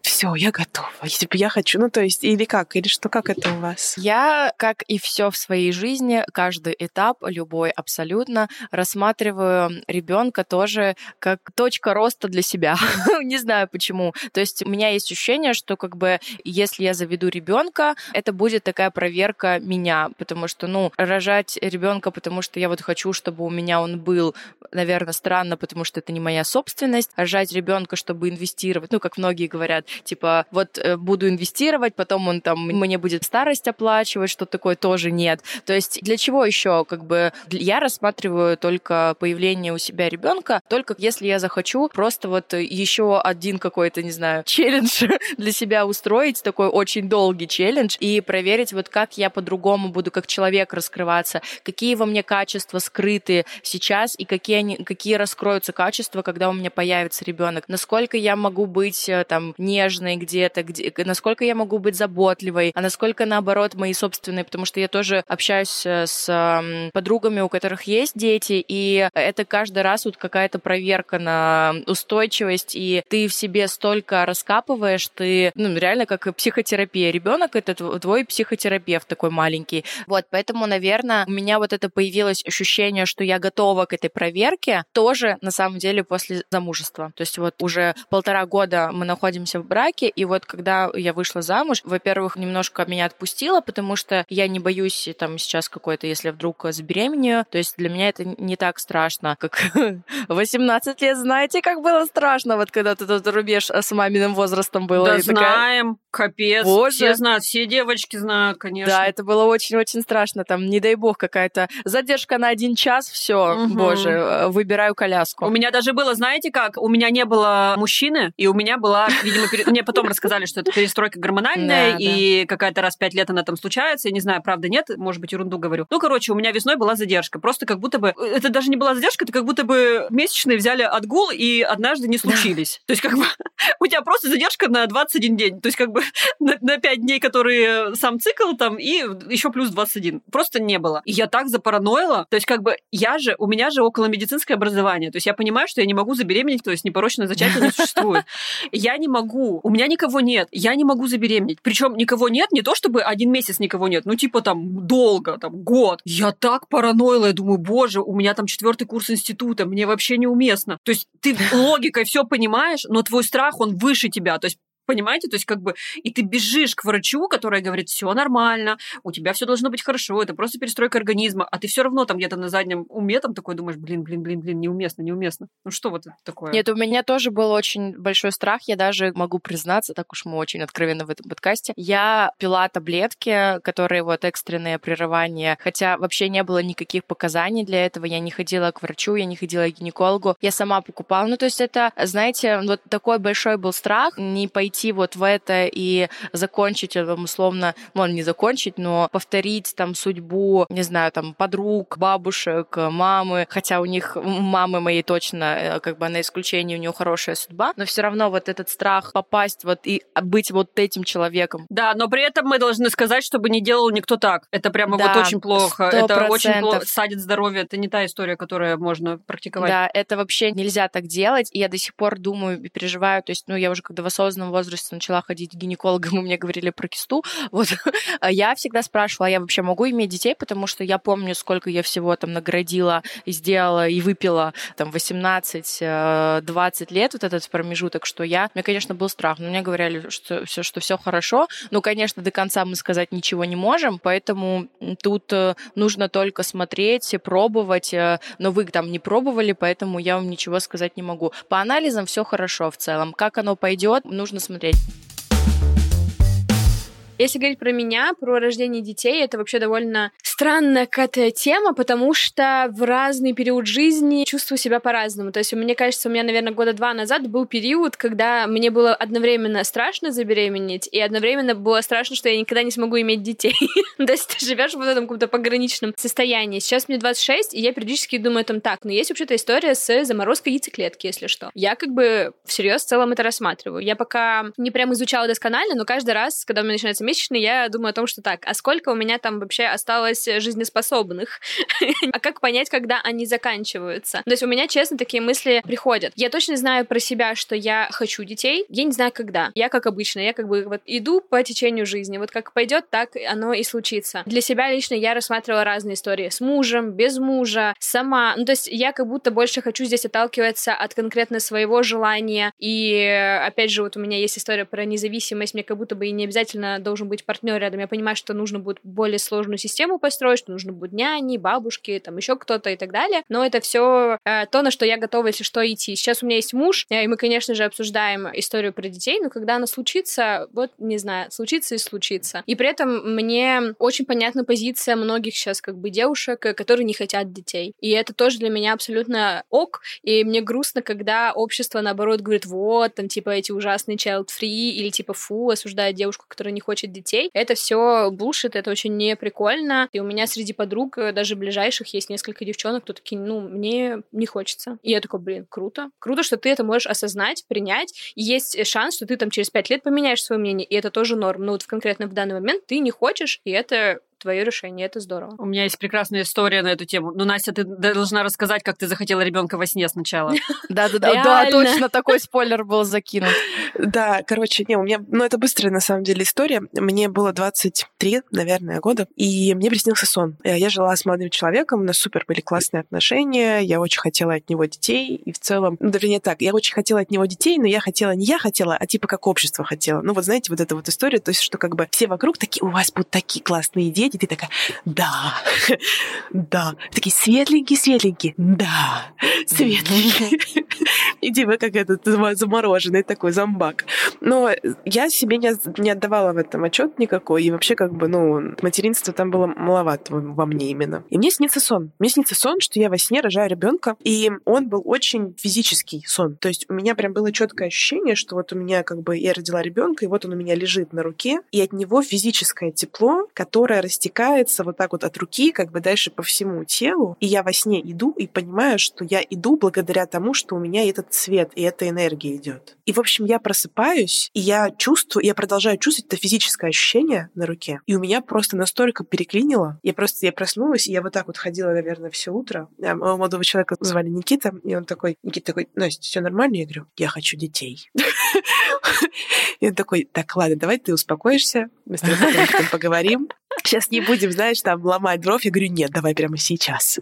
все, я готова, типа, я хочу. Ну, то есть, или как? Или что, как это у вас? Я, как и все в своей жизни, каждый этап, любой абсолютно, рассматриваю ребенка тоже как точка роста для себя. [laughs] Не знаю почему. То есть у меня есть ощущение, что как бы если я заведу ребенка, это будет такая проверка меня, потому что, ну, рожать ребенка, потому что я вот хочу, чтобы у меня он был, наверное, странно, потому что это не моя собственность. Рожать ребенка, чтобы инвестировать, ну, как многие говорят, типа, вот э, буду инвестировать, потом он там мне будет старость оплачивать, что такое тоже нет. То есть для чего еще, как бы, я рассматриваю только появление у себя ребенка, только если я захочу просто вот еще один какой-то, не знаю, [laughs] челлендж для себя устроить, такой очень долгий челлендж, и проверить, вот как я по-другому буду как человек раскрываться, какие во мне качества скрыты сейчас и какие, они, какие раскроются качества, когда у меня появится ребенок, насколько я могу быть э, там нежной где-то, где, насколько я могу быть заботливой, а насколько наоборот мои собственные, потому что я тоже общаюсь э, с подругами, у которых есть дети, и это каждый раз вот какая-то проверка на устойчивость, и ты в себе столько раскапываешь, ты ну, реально как психотерапия. Ребенок это твой психотерапевт такой маленький. Вот, поэтому, наверное, у меня вот это появилось ощущение, что я готова к этой проверке, тоже на самом деле после замужества. То есть вот уже полтора года мы находимся в браке, и вот когда я вышла замуж, во-первых, немножко меня отпустило, потому что я не боюсь там сейчас какой-то, если вдруг забеременею, то есть для меня это не так страшно, как [laughs] 18 лет, знаете, как было страшно, вот когда ты тут рубеж с маминым возрастом было. Да, знаем, такая... капец, Боже. все знают, все девочки знают, конечно. Да, это было очень-очень страшно, там, не дай бог, какая-то задержка на один час, все, угу. боже, э, выбираю коляску. У меня даже было, знаете как, у меня не было мужчины, и у меня была, видимо, пере... мне потом рассказали, что это перестройка гормональная, да, и да. какая-то раз пять лет она там случается, я не знаю, правда, нет, может быть, ерунду говорю. Ну, короче, у меня весной была задержка, просто как будто бы, это даже не была задержка, это как будто бы месячные взяли отгул и однажды не случились. То есть как бы [laughs] у тебя просто задержка на 21 день, то есть как бы [laughs] на, на 5 дней, которые сам цикл там, и еще плюс 21. Просто не было. И я так запараноила, то есть как бы я же, у меня же около медицинское образование, то есть я понимаю, что я не могу забеременеть, то есть непорочное зачатие не существует. Я не могу, у меня никого нет, я не могу забеременеть. Причем никого нет, не то чтобы один месяц никого нет, ну типа там долго, там год. Я так параноила, я думаю, боже, у меня там четвертый курс института, мне вообще неуместно. То есть ты логикой все понимаешь, но твой страх, он выше тебя. То есть Понимаете? То есть как бы и ты бежишь к врачу, который говорит, все нормально, у тебя все должно быть хорошо, это просто перестройка организма, а ты все равно там где-то на заднем уме там такой думаешь, блин, блин, блин, блин, неуместно, неуместно. Ну что вот это такое? Нет, у меня тоже был очень большой страх, я даже могу признаться, так уж мы очень откровенно в этом подкасте, я пила таблетки, которые вот экстренное прерывание, хотя вообще не было никаких показаний для этого, я не ходила к врачу, я не ходила к гинекологу, я сама покупала. Ну то есть это, знаете, вот такой большой был страх не пойти пойти вот в это и закончить, э, там, условно, ну, не закончить, но повторить там судьбу, не знаю, там, подруг, бабушек, мамы, хотя у них, мамы моей точно, э, как бы она исключение, у нее хорошая судьба, но все равно вот этот страх попасть вот и быть вот этим человеком. Да, но при этом мы должны сказать, чтобы не делал никто так. Это прямо да, вот очень плохо. 100%. Это очень плохо, садит здоровье. Это не та история, которую можно практиковать. Да, это вообще нельзя так делать. И я до сих пор думаю и переживаю, то есть, ну, я уже когда в осознанном возрасте возрасте начала ходить к гинекологам, и мне говорили про кисту, вот, [laughs] я всегда спрашивала, а я вообще могу иметь детей, потому что я помню, сколько я всего там наградила и сделала, и выпила там 18-20 э, лет, вот этот промежуток, что я, мне, конечно, был страх, но мне говорили, что все, что все хорошо, ну, конечно, до конца мы сказать ничего не можем, поэтому тут э, нужно только смотреть, пробовать, э, но вы там не пробовали, поэтому я вам ничего сказать не могу. По анализам все хорошо в целом. Как оно пойдет, нужно смотреть. Reden. Если говорить про меня, про рождение детей, это вообще довольно странная какая-то тема, потому что в разный период жизни чувствую себя по-разному. То есть, мне кажется, у меня, наверное, года два назад был период, когда мне было одновременно страшно забеременеть, и одновременно было страшно, что я никогда не смогу иметь детей. [laughs] То есть ты живешь в этом каком-то пограничном состоянии. Сейчас мне 26, и я периодически думаю там так, но есть вообще-то история с заморозкой яйцеклетки, если что. Я как бы всерьез в целом это рассматриваю. Я пока не прям изучала досконально, но каждый раз, когда у меня начинается месячный, я думаю о том, что так, а сколько у меня там вообще осталось жизнеспособных? [laughs] а как понять, когда они заканчиваются? То есть у меня, честно, такие мысли приходят. Я точно знаю про себя, что я хочу детей, я не знаю, когда. Я, как обычно, я как бы вот иду по течению жизни. Вот как пойдет, так оно и случится. Для себя лично я рассматривала разные истории. С мужем, без мужа, сама. Ну, то есть я как будто больше хочу здесь отталкиваться от конкретно своего желания. И, опять же, вот у меня есть история про независимость. Мне как будто бы и не обязательно должен быть партнер рядом. Я понимаю, что нужно будет более сложную систему построить, что нужно будет няни, бабушки, там еще кто-то и так далее. Но это все э, то, на что я готова, если что, идти. Сейчас у меня есть муж, э, и мы, конечно же, обсуждаем историю про детей, но когда она случится, вот, не знаю, случится и случится. И при этом мне очень понятна позиция многих сейчас как бы девушек, э, которые не хотят детей. И это тоже для меня абсолютно ок, и мне грустно, когда общество, наоборот, говорит, вот, там, типа, эти ужасные child-free, или, типа, фу, осуждает девушку, которая не хочет детей. Это все булшит, это очень не прикольно. И у меня среди подруг, э, даже ближайших, есть несколько девчонок, кто такие, ну, мне не хочется. И я такой, блин, круто. Круто, что ты это можешь осознать, принять. И есть шанс, что ты там через пять лет поменяешь свое мнение, и это тоже норм. Но вот конкретно в данный момент ты не хочешь, и это твое решение, это здорово. У меня есть прекрасная история на эту тему. Ну, Настя, ты должна рассказать, как ты захотела ребенка во сне сначала. [laughs] Да-да-да, да, точно такой спойлер был закинут. [laughs] Да, короче, не, у меня, ну, это быстрая, на самом деле, история. Мне было 23, наверное, года, и мне приснился сон. Я жила с молодым человеком, у нас супер были классные отношения, я очень хотела от него детей, и в целом, ну, даже не так, я очень хотела от него детей, но я хотела, не я хотела, а типа как общество хотело. Ну, вот знаете, вот эта вот история, то есть, что как бы все вокруг такие, у вас будут такие классные дети, и ты такая, да, [laughs] да. Такие светленькие-светленькие, да, светленькие. И типа как этот замороженный такой зомбак. Но я себе не, не отдавала в этом отчет никакой. И вообще как бы, ну, материнство там было маловато во мне именно. И мне снится сон. Мне снится сон, что я во сне рожаю ребенка, и он был очень физический сон. То есть у меня прям было четкое ощущение, что вот у меня как бы я родила ребенка, и вот он у меня лежит на руке, и от него физическое тепло, которое растекается вот так вот от руки, как бы дальше по всему телу. И я во сне иду и понимаю, что я иду благодаря тому, что у меня этот цвет и эта энергия идет. И, в общем, я просыпаюсь, и я чувствую, я продолжаю чувствовать это физическое ощущение на руке. И у меня просто настолько переклинило. Я просто, я проснулась, и я вот так вот ходила, наверное, все утро. А молодого человека звали Никита, и он такой, Никита такой, Настя, все нормально? Я говорю, я хочу детей. [laughs] И он такой, так, ладно, давай ты успокоишься, мы с тобой поговорим. Сейчас не будем, знаешь, там ломать бровь. Я говорю, нет, давай прямо сейчас.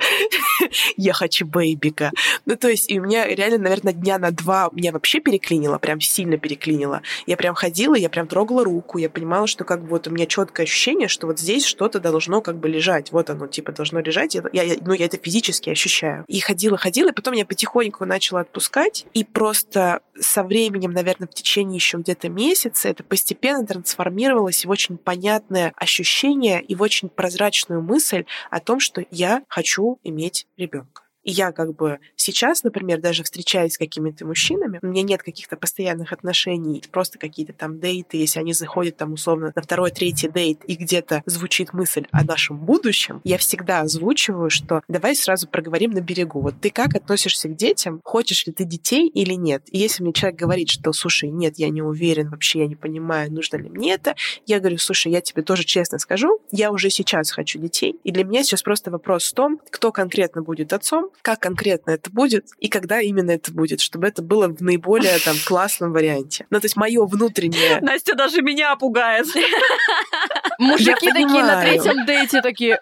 [laughs] Я хочу бейбика. Ну, то есть, и у меня реально, наверное, дня на два меня вообще переклинило, прям сильно переклинило. Я прям ходила, я прям трогала руку, я понимала, что как бы вот у меня четкое ощущение, что вот здесь что-то должно как бы лежать. Вот оно, типа, должно лежать. Я, я, ну, я это физически ощущаю. И ходила, ходила, и потом я потихоньку начала отпускать. И просто со временем, наверное, в течение еще где-то месяца это постепенно трансформировалось в очень понятное ощущение и в очень прозрачную мысль о том, что я хочу иметь ребенка. И я как бы сейчас, например, даже встречаюсь с какими-то мужчинами, у меня нет каких-то постоянных отношений, просто какие-то там дейты, если они заходят там условно на второй, третий дейт, и где-то звучит мысль о нашем будущем, я всегда озвучиваю, что давай сразу проговорим на берегу. Вот ты как относишься к детям? Хочешь ли ты детей или нет? И если мне человек говорит, что, слушай, нет, я не уверен, вообще я не понимаю, нужно ли мне это, я говорю, слушай, я тебе тоже честно скажу, я уже сейчас хочу детей, и для меня сейчас просто вопрос в том, кто конкретно будет отцом, как конкретно это будет и когда именно это будет, чтобы это было в наиболее там [laughs] классном варианте. Ну, то есть мое внутреннее... [laughs] Настя даже меня пугает. [laughs] Мужики такие на третьем дейте такие,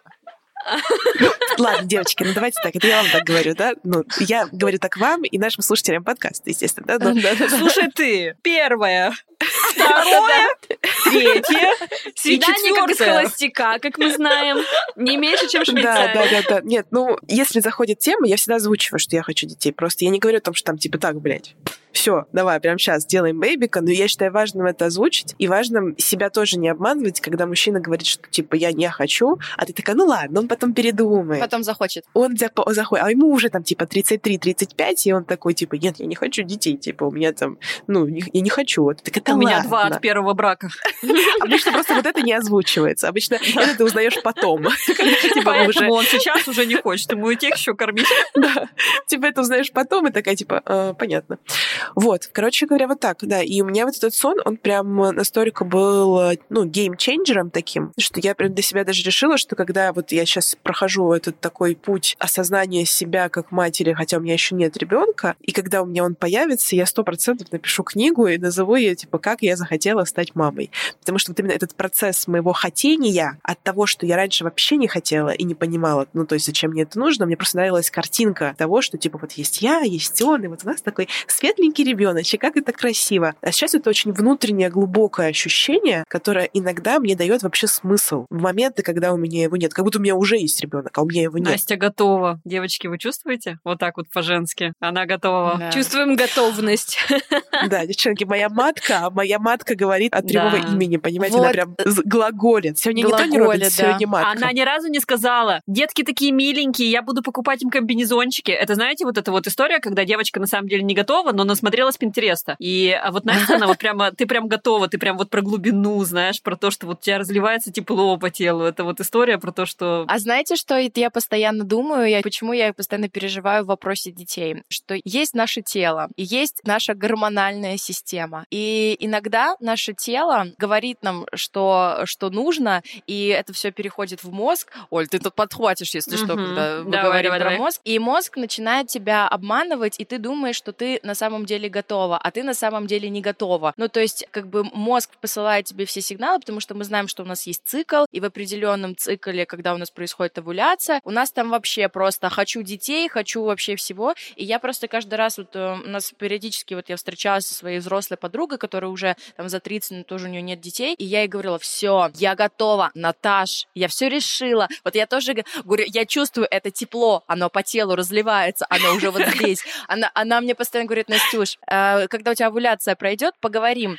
Ладно, девочки, ну давайте так, это я вам так говорю, да? Ну, я говорю так вам и нашим слушателям подкаста, естественно, да? Ну, Слушай ты, первое, второе, [laughs] третье, Свидание как из холостяка, как мы знаем. Не меньше, чем в Да, да, да, да. Нет, ну, если заходит тема, я всегда озвучиваю, что я хочу детей. Просто я не говорю о том, что там, типа, так, блядь, все, давай, прямо сейчас делаем бэйбика, но я считаю важным это озвучить, и важным себя тоже не обманывать, когда мужчина говорит, что, типа, я не хочу, а ты такая, ну ладно, он потом передумает. потом захочет. Он за- по- заходит, а ему уже там, типа, 33-35, и он такой, типа, нет, я не хочу детей, типа, у меня там, ну, не- я не хочу. Вот, так это У меня два ладно. от первого брака. [laughs] Обычно просто вот это не озвучивается. Обычно это ты узнаешь потом. [laughs] Типа, Поэтому он сейчас уже не хочет ему и тех еще кормить. [laughs] Да, типа это узнаешь потом, и такая, типа, «А, понятно. Вот, короче говоря, вот так, да. И у меня вот этот сон, он прям настолько был, ну, геймченджером таким, что я прям для себя даже решила, что когда вот я сейчас прохожу этот такой путь осознания себя как матери, хотя у меня еще нет ребенка, и когда у меня он появится, я сто процентов напишу книгу и назову ее, типа, как я захотела стать мамой. Потому что вот именно этот процесс моего хотения от того, что я раньше вообще не хотела и не понимала, ну, то есть, зачем мне это нужно, мне просто нравилась картинка того, что, типа, вот есть я, есть он, и вот у нас такой светленький ребеночек, как это красиво. А сейчас это очень внутреннее, глубокое ощущение, которое иногда мне дает вообще смысл в моменты, когда у меня его нет. Как будто у меня уже есть ребенок, а у меня его нет. Настя готова. Девочки, вы чувствуете? Вот так вот по-женски. Она готова. Да. Чувствуем готовность. [laughs] Да, девчонки, моя матка, моя матка говорит от Да. имени, понимаете, она прям глаголит. Сегодня не то не да. сегодня матка. Она ни разу не сказала, детки такие миленькие, я буду покупать им комбинезончики. Это, знаете, вот эта вот история, когда девочка на самом деле не готова, но насмотрелась Пинтереста. И а вот Настя, она вот прямо, ты прям готова, ты прям вот про глубину, знаешь, про то, что вот у тебя разливается тепло по телу. Это вот история про то, что... А знаете, что я постоянно думаю, я, почему я постоянно переживаю в вопросе детей? Что есть наше тело, и есть наша гормональная система. И иногда наше тело говорит нам, что, что нужно, и это все переходит в мозг. Оль, ты тут подхватишь, если что, когда мы Давай, говорим давай, про давай. мозг. И мозг начинает тебя обманывать, и ты думаешь, что ты на самом деле готова, а ты на самом деле не готова. Ну, то есть, как бы мозг посылает тебе все сигналы, потому что мы знаем, что у нас есть цикл, и в определенном цикле, когда у нас происходит овуляция, у нас там вообще просто хочу детей, хочу вообще всего. И я просто каждый раз, вот э, у нас периодически, вот я встречалась со своей взрослой подругой, которая уже там за 30, но тоже у нее нет детей, и я ей говорила, все, я готова, Наташ, я все решила. Вот я тоже говорю, я чувствую это тепло, оно по телу разливается, оно уже вот [laughs] здесь. Она, она мне постоянно говорит, Настюш, э, когда у тебя овуляция пройдет, поговорим.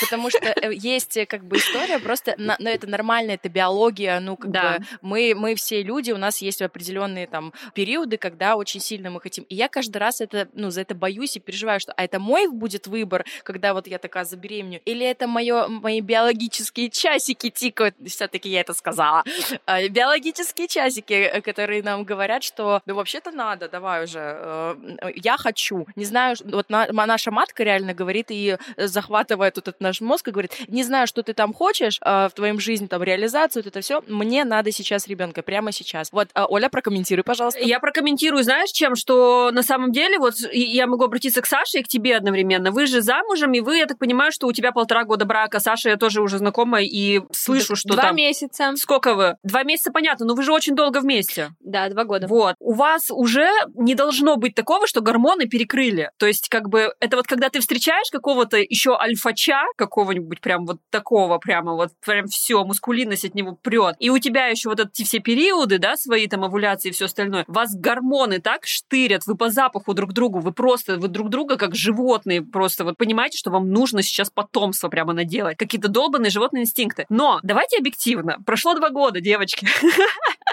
Потому что э, есть э, как бы история, просто, на- ну, это нормально, это биология, ну, как Да. бы мы, мы все люди, у нас есть определенные там периоды, когда очень сильно мы хотим. И я каждый раз это, ну, за это боюсь и переживаю, что а это мой будет выбор, когда вот я такая забеременю, или это моё, мои биологические часики тикают, все-таки я это сказала, А, биологические часики, э, которые нам говорят, что ну вообще-то надо, давай уже, я хочу. Не знаю, ш- вот на- наша матка реально говорит и э, захватывает вот этот наш мозг и говорит, не знаю, что ты там хочешь э, в твоем жизни, там реализацию, вот это все, мне надо сейчас ребенка, прямо сейчас. Вот, а, Оля, прокомментируй, пожалуйста. Я прокомментирую, знаешь, чем, что на самом деле, вот я могу обратиться к Саше и к тебе одновременно. Вы же замужем, и вы, я так понимаю, что у тебя полтора года брака. Саша, я тоже уже знакома и слышу, что Два там... месяца. Сколько вы? Два месяца, понятно, но вы же очень долго вместе. Да, два года. Вот. У вас уже не должно быть такого, что гормоны перекрыли. То есть, как бы, это вот когда ты встречаешь какого-то еще альфача, какого-нибудь прям вот такого, прямо вот прям все, мускулинность от него прет. И у тебя еще вот эти все периоды, да, свои там овуляции и все остальное. Вас гормоны так штырят, вы по запаху друг другу, вы просто, вы друг друга как животные просто вот понимаете, что вам нужно сейчас потомство прямо наделать. Какие-то долбанные животные инстинкты. Но давайте объективно. Прошло два года, девочки. [laughs]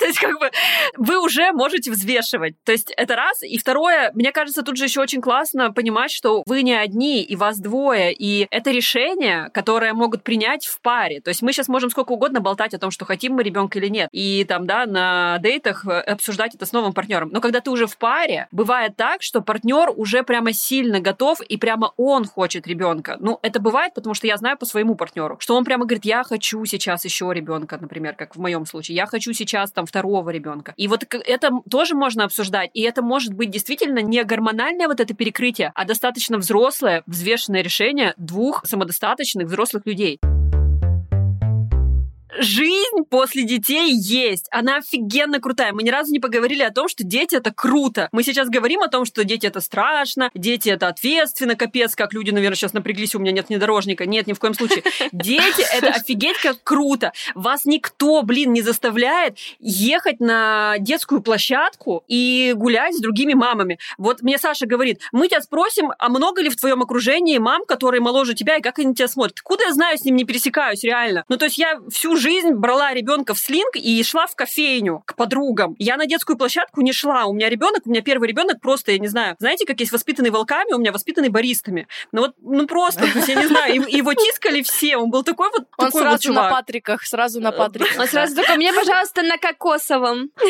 То есть, как бы, вы уже можете взвешивать. То есть, это раз. И второе, мне кажется, тут же еще очень классно понимать, что вы не одни, и вас двое. И это решение, которое могут принять в паре. То есть, мы сейчас можем сколько угодно болтать о том, что хотим мы ребенка или нет. И там, да, на дейтах э, обсуждать это с новым партнером. Но когда ты уже в паре, бывает так, что партнер уже прямо сильно готов, и прямо он хочет ребенка. Ну, это бывает, потому что я знаю по своему партнеру, что он прямо говорит, я хочу сейчас еще ребенка, например, как в моем случае. Я хочу сейчас там второго ребенка. И вот это тоже можно обсуждать. И это может быть действительно не гормональное вот это перекрытие, а достаточно взрослое, взвешенное решение двух самодостаточных взрослых людей жизнь после детей есть. Она офигенно крутая. Мы ни разу не поговорили о том, что дети это круто. Мы сейчас говорим о том, что дети это страшно, дети это ответственно, капец, как люди, наверное, сейчас напряглись, у меня нет внедорожника. Нет, ни в коем случае. Дети это офигеть как круто. Вас никто, блин, не заставляет ехать на детскую площадку и гулять с другими мамами. Вот мне Саша говорит, мы тебя спросим, а много ли в твоем окружении мам, которые моложе тебя, и как они тебя смотрят? Куда я знаю, с ним не пересекаюсь, реально. Ну, то есть я всю жизнь брала ребенка в слинг и шла в кофейню к подругам. Я на детскую площадку не шла. У меня ребенок, у меня первый ребенок просто, я не знаю, знаете, как есть воспитанный волками, у меня воспитанный баристами. Ну вот, ну просто, то есть, я не знаю, его тискали все, он был такой вот Он такой сразу вот чувак. на Патриках, сразу на Патриках. Он сразу такой, мне, пожалуйста, на кокосовом. [laughs]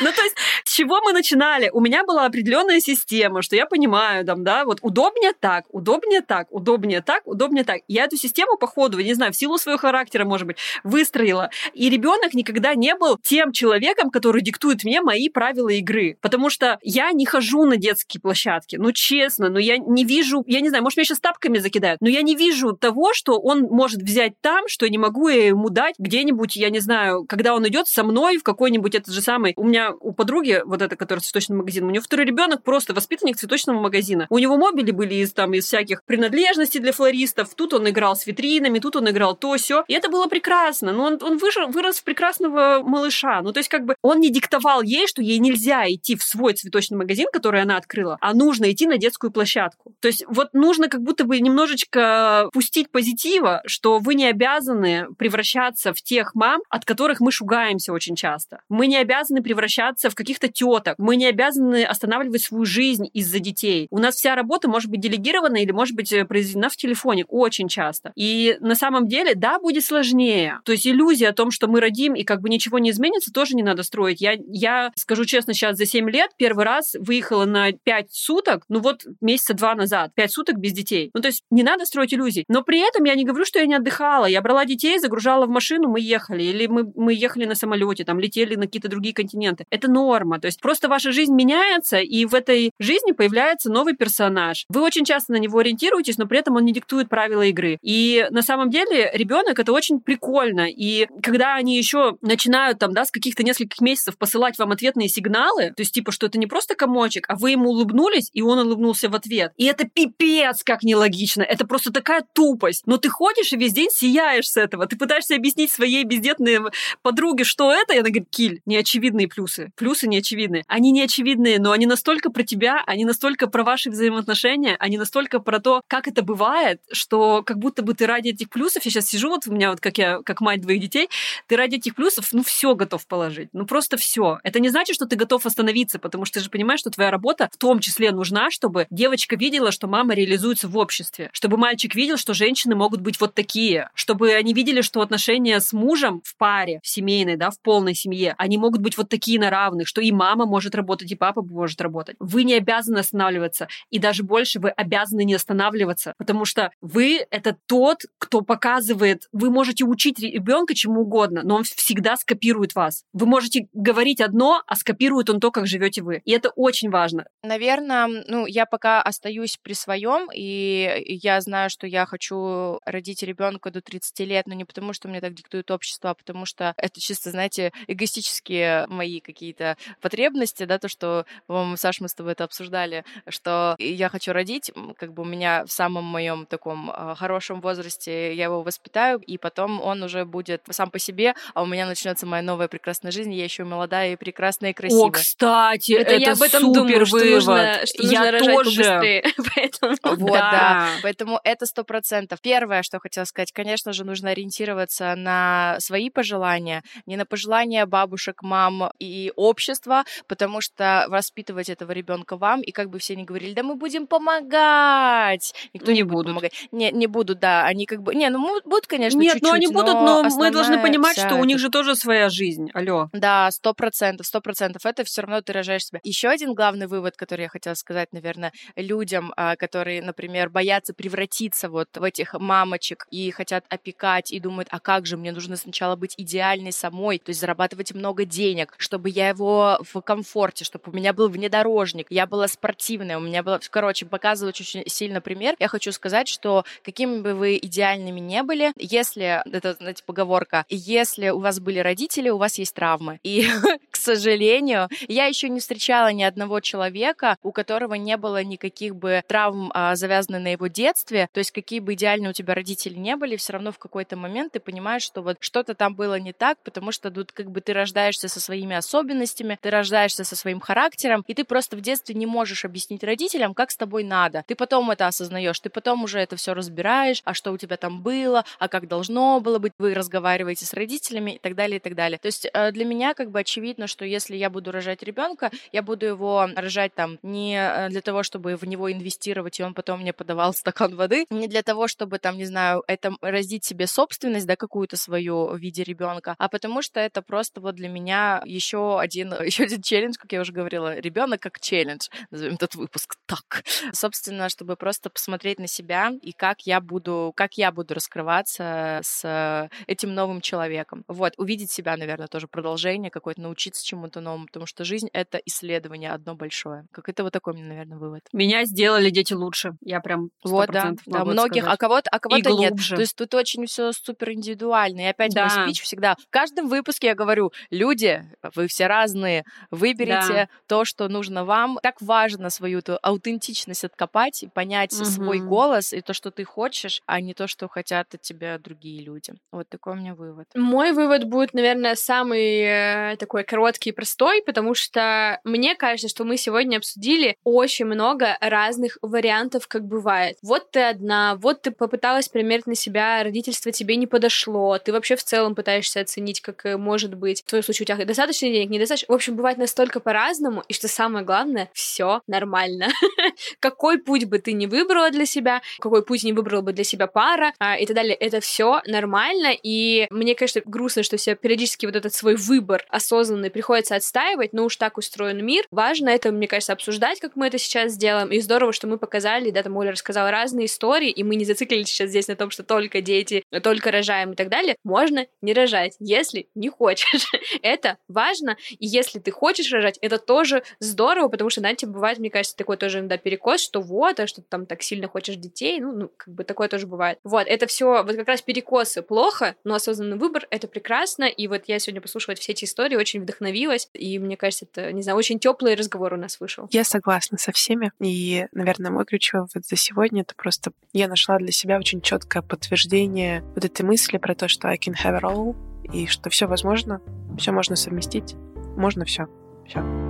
Ну, то есть, с чего мы начинали? У меня была определенная система, что я понимаю, там, да, вот удобнее так, удобнее так, удобнее так, удобнее так. Я эту систему по ходу, я не знаю, в силу своего характера, может быть, выстроила. И ребенок никогда не был тем человеком, который диктует мне мои правила игры. Потому что я не хожу на детские площадки. Ну, честно, но я не вижу, я не знаю, может, меня сейчас тапками закидают, но я не вижу того, что он может взять там, что не могу я ему дать где-нибудь, я не знаю, когда он идет со мной в какой-нибудь этот же самый... У меня у подруги, вот эта, которая цветочный магазин, у нее второй ребенок просто воспитанник цветочного магазина. У него мобили были из там из всяких принадлежностей для флористов. Тут он играл с витринами, тут он играл то все. И это было прекрасно. Но он, он выжил, вырос в прекрасного малыша. Ну, то есть, как бы он не диктовал ей, что ей нельзя идти в свой цветочный магазин, который она открыла, а нужно идти на детскую площадку. То есть, вот нужно как будто бы немножечко пустить позитива, что вы не обязаны превращаться в тех мам, от которых мы шугаемся очень часто. Мы не обязаны превращаться в каких-то теток. Мы не обязаны останавливать свою жизнь из-за детей. У нас вся работа может быть делегирована или может быть э, произведена в телефоне очень часто. И на самом деле, да, будет сложнее. То есть иллюзия о том, что мы родим и как бы ничего не изменится, тоже не надо строить. Я, я скажу честно, сейчас за 7 лет первый раз выехала на 5 суток, ну вот месяца два назад, 5 суток без детей. Ну то есть не надо строить иллюзий. Но при этом я не говорю, что я не отдыхала. Я брала детей, загружала в машину, мы ехали. Или мы, мы ехали на самолете, там летели на какие-то другие континенты. Это норма. То есть просто ваша жизнь меняется, и в этой жизни появляется новый персонаж. Вы очень часто на него ориентируетесь, но при этом он не диктует правила игры. И на самом деле ребенок это очень прикольно. И когда они еще начинают там, да, с каких-то нескольких месяцев посылать вам ответные сигналы, то есть типа, что это не просто комочек, а вы ему улыбнулись, и он улыбнулся в ответ. И это пипец как нелогично. Это просто такая тупость. Но ты ходишь и весь день сияешь с этого. Ты пытаешься объяснить своей бездетной подруге, что это, и она говорит, киль, неочевидные плюсы. Плюсы неочевидные. Они неочевидные, но они настолько про тебя, они настолько про ваши взаимоотношения, они настолько про то, как это бывает, что как будто бы ты ради этих плюсов, я сейчас сижу, вот у меня вот как я, как мать двоих детей, ты ради этих плюсов, ну, все готов положить. Ну, просто все. Это не значит, что ты готов остановиться, потому что ты же понимаешь, что твоя работа в том числе нужна, чтобы девочка видела, что мама реализуется в обществе, чтобы мальчик видел, что женщины могут быть вот такие, чтобы они видели, что отношения с мужем в паре, в семейной, да, в полной семье, они могут быть вот такие на равных, что и мама может работать, и папа может работать. Вы не обязаны останавливаться, и даже больше вы обязаны не останавливаться, потому что вы — это тот, кто показывает, вы можете учить ребенка чему угодно, но он всегда скопирует вас. Вы можете говорить одно, а скопирует он то, как живете вы. И это очень важно. Наверное, ну, я пока остаюсь при своем, и я знаю, что я хочу родить ребенка до 30 лет, но не потому, что мне так диктует общество, а потому что это чисто, знаете, эгоистические мои какие-то потребности, да, то, что, по-моему, Саш, мы с тобой это обсуждали, что я хочу родить, как бы у меня в самом моем таком а, хорошем возрасте я его воспитаю, и потом он уже будет сам по себе, а у меня начнется моя новая прекрасная жизнь, я еще молодая и прекрасная и красивая. О, кстати, Это, это, я об этом супер думаю, что вывод. нужно, что нужно я рожать тоже. побыстрее. [laughs] Поэтому... Вот, Да. да. Поэтому это сто процентов. Первое, что хотела сказать, конечно же, нужно ориентироваться на свои пожелания, не на пожелания бабушек, мам и общества, потому что воспитывать этого ребенка вам, и как бы все не говорили, да мы будем помогать. Никто Не не, будет будут. помогать. Не, не будут, да. Они как бы... Не, ну будут, конечно, Нет, чуть-чуть. Ну, они будут, но мы основная должны понимать, что у них же тоже своя жизнь. Алло. Да, сто процентов, сто процентов. Это все равно ты рожаешь себя. Еще один главный вывод, который я хотела сказать, наверное, людям, а, которые, например, боятся превратиться вот в этих мамочек и хотят опекать и думают, а как же, мне нужно сначала быть идеальной самой, то есть зарабатывать много денег, чтобы я его в комфорте, чтобы у меня был внедорожник, я была спортивная, у меня было... Короче, показывать очень сильно пример. Я хочу сказать, что какими бы вы идеальными не были, если, это, знаете, поговорка, если у вас были родители, у вас есть травмы. И, [laughs] сожалению, я еще не встречала ни одного человека, у которого не было никаких бы травм, а, завязанных на его детстве. То есть какие бы идеальные у тебя родители не были, все равно в какой-то момент ты понимаешь, что вот что-то там было не так, потому что тут как бы ты рождаешься со своими особенностями, ты рождаешься со своим характером, и ты просто в детстве не можешь объяснить родителям, как с тобой надо. Ты потом это осознаешь, ты потом уже это все разбираешь, а что у тебя там было, а как должно было быть, вы разговариваете с родителями и так далее, и так далее. То есть э, для меня как бы очевидно, что если я буду рожать ребенка, я буду его рожать там не э, для того, чтобы в него инвестировать, и он потом мне подавал [laughs] стакан воды, не для того, чтобы там, не знаю, это родить себе собственность, да, какую-то свою в виде ребенка, а потому что это просто вот для меня еще один, [laughs] еще один челлендж, как я уже говорила, ребенок как челлендж, назовем этот выпуск так. Собственно, чтобы просто посмотреть на себя и как я буду, как я буду раскрываться с этим новым человеком. Вот, увидеть себя, наверное, тоже продолжение какое-то, научиться чему-то новому, потому что жизнь — это исследование одно большое. Как это вот такой, наверное, вывод. Меня сделали дети лучше. Я прям 100% Вот, да, да, многих, сказать. а кого-то, а кого-то нет. То есть тут очень все супер индивидуально. И опять Да. мой спич всегда. В каждом выпуске я говорю, люди, вы все разные, выберите Да. то, что нужно вам. Так важно свою эту аутентичность откопать и понять свой Мгм. голос и то, что ты хочешь, а не то, что хотят от тебя другие люди. Вот такой у меня вывод. Мой вывод будет, наверное, самый э, такой короткий и простой, потому что мне кажется, что мы сегодня обсудили очень много разных вариантов, как бывает. Вот ты одна, вот ты попыталась примерить на себя, родительство тебе не подошло, ты вообще в целом пытаешься оценить, как э, может быть. В твоем случае у тебя достаточно денег, недостаточно. В общем, бывает настолько по-разному, и что самое главное, все нормально. [laughs] Какой путь бы ты ни выбрала для себя, какой путь не выбрала бы для себя пара а, и так далее, это все нормально. И мне, конечно, грустно, что все периодически вот этот свой выбор осознанный приходится отстаивать, но уж так устроен мир. Важно это, мне кажется, обсуждать, как мы это сейчас сделаем. И здорово, что мы показали, да, там Оля рассказала разные истории, и мы не зациклились сейчас здесь на том, что только дети, только рожаем и так далее. Можно не рожать, если не хочешь. [laughs] это важно. И если ты хочешь рожать, это тоже здорово, потому что, знаете, бывает, мне кажется, такой тоже иногда перекос, что вот, а что ты там так сильно хочешь детей, ну, ну, как бы такое тоже бывает. Вот, это все, вот как раз перекосы плохо, но осознанный выбор — это прекрасно, и вот я сегодня послушала все эти истории, очень вдохновилась, и мне кажется, это, не знаю, очень теплый разговор у нас вышел. Я согласна со всеми. И, наверное, мой ключевой вывод за сегодня это просто я нашла для себя очень четкое подтверждение вот этой мысли про то, что I can have it all, и что все возможно, все можно совместить, можно все. Все.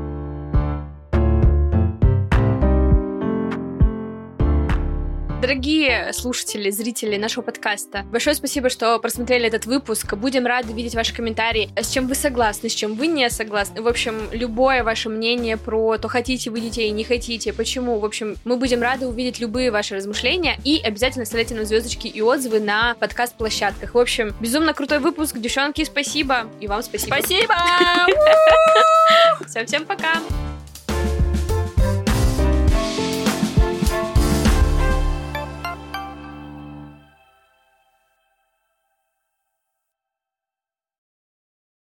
Дорогие слушатели, зрители нашего подкаста, большое спасибо, что просмотрели этот выпуск. Будем рады видеть ваши комментарии, с чем вы согласны, с чем вы не согласны. В общем, любое ваше мнение про то, хотите вы детей, не хотите, почему. В общем, мы будем рады увидеть любые ваши размышления и обязательно ставьте нам звездочки и отзывы на подкаст-площадках. В общем, безумно крутой выпуск. Девчонки, спасибо. И вам спасибо. Спасибо! [laughs] Всем-всем пока.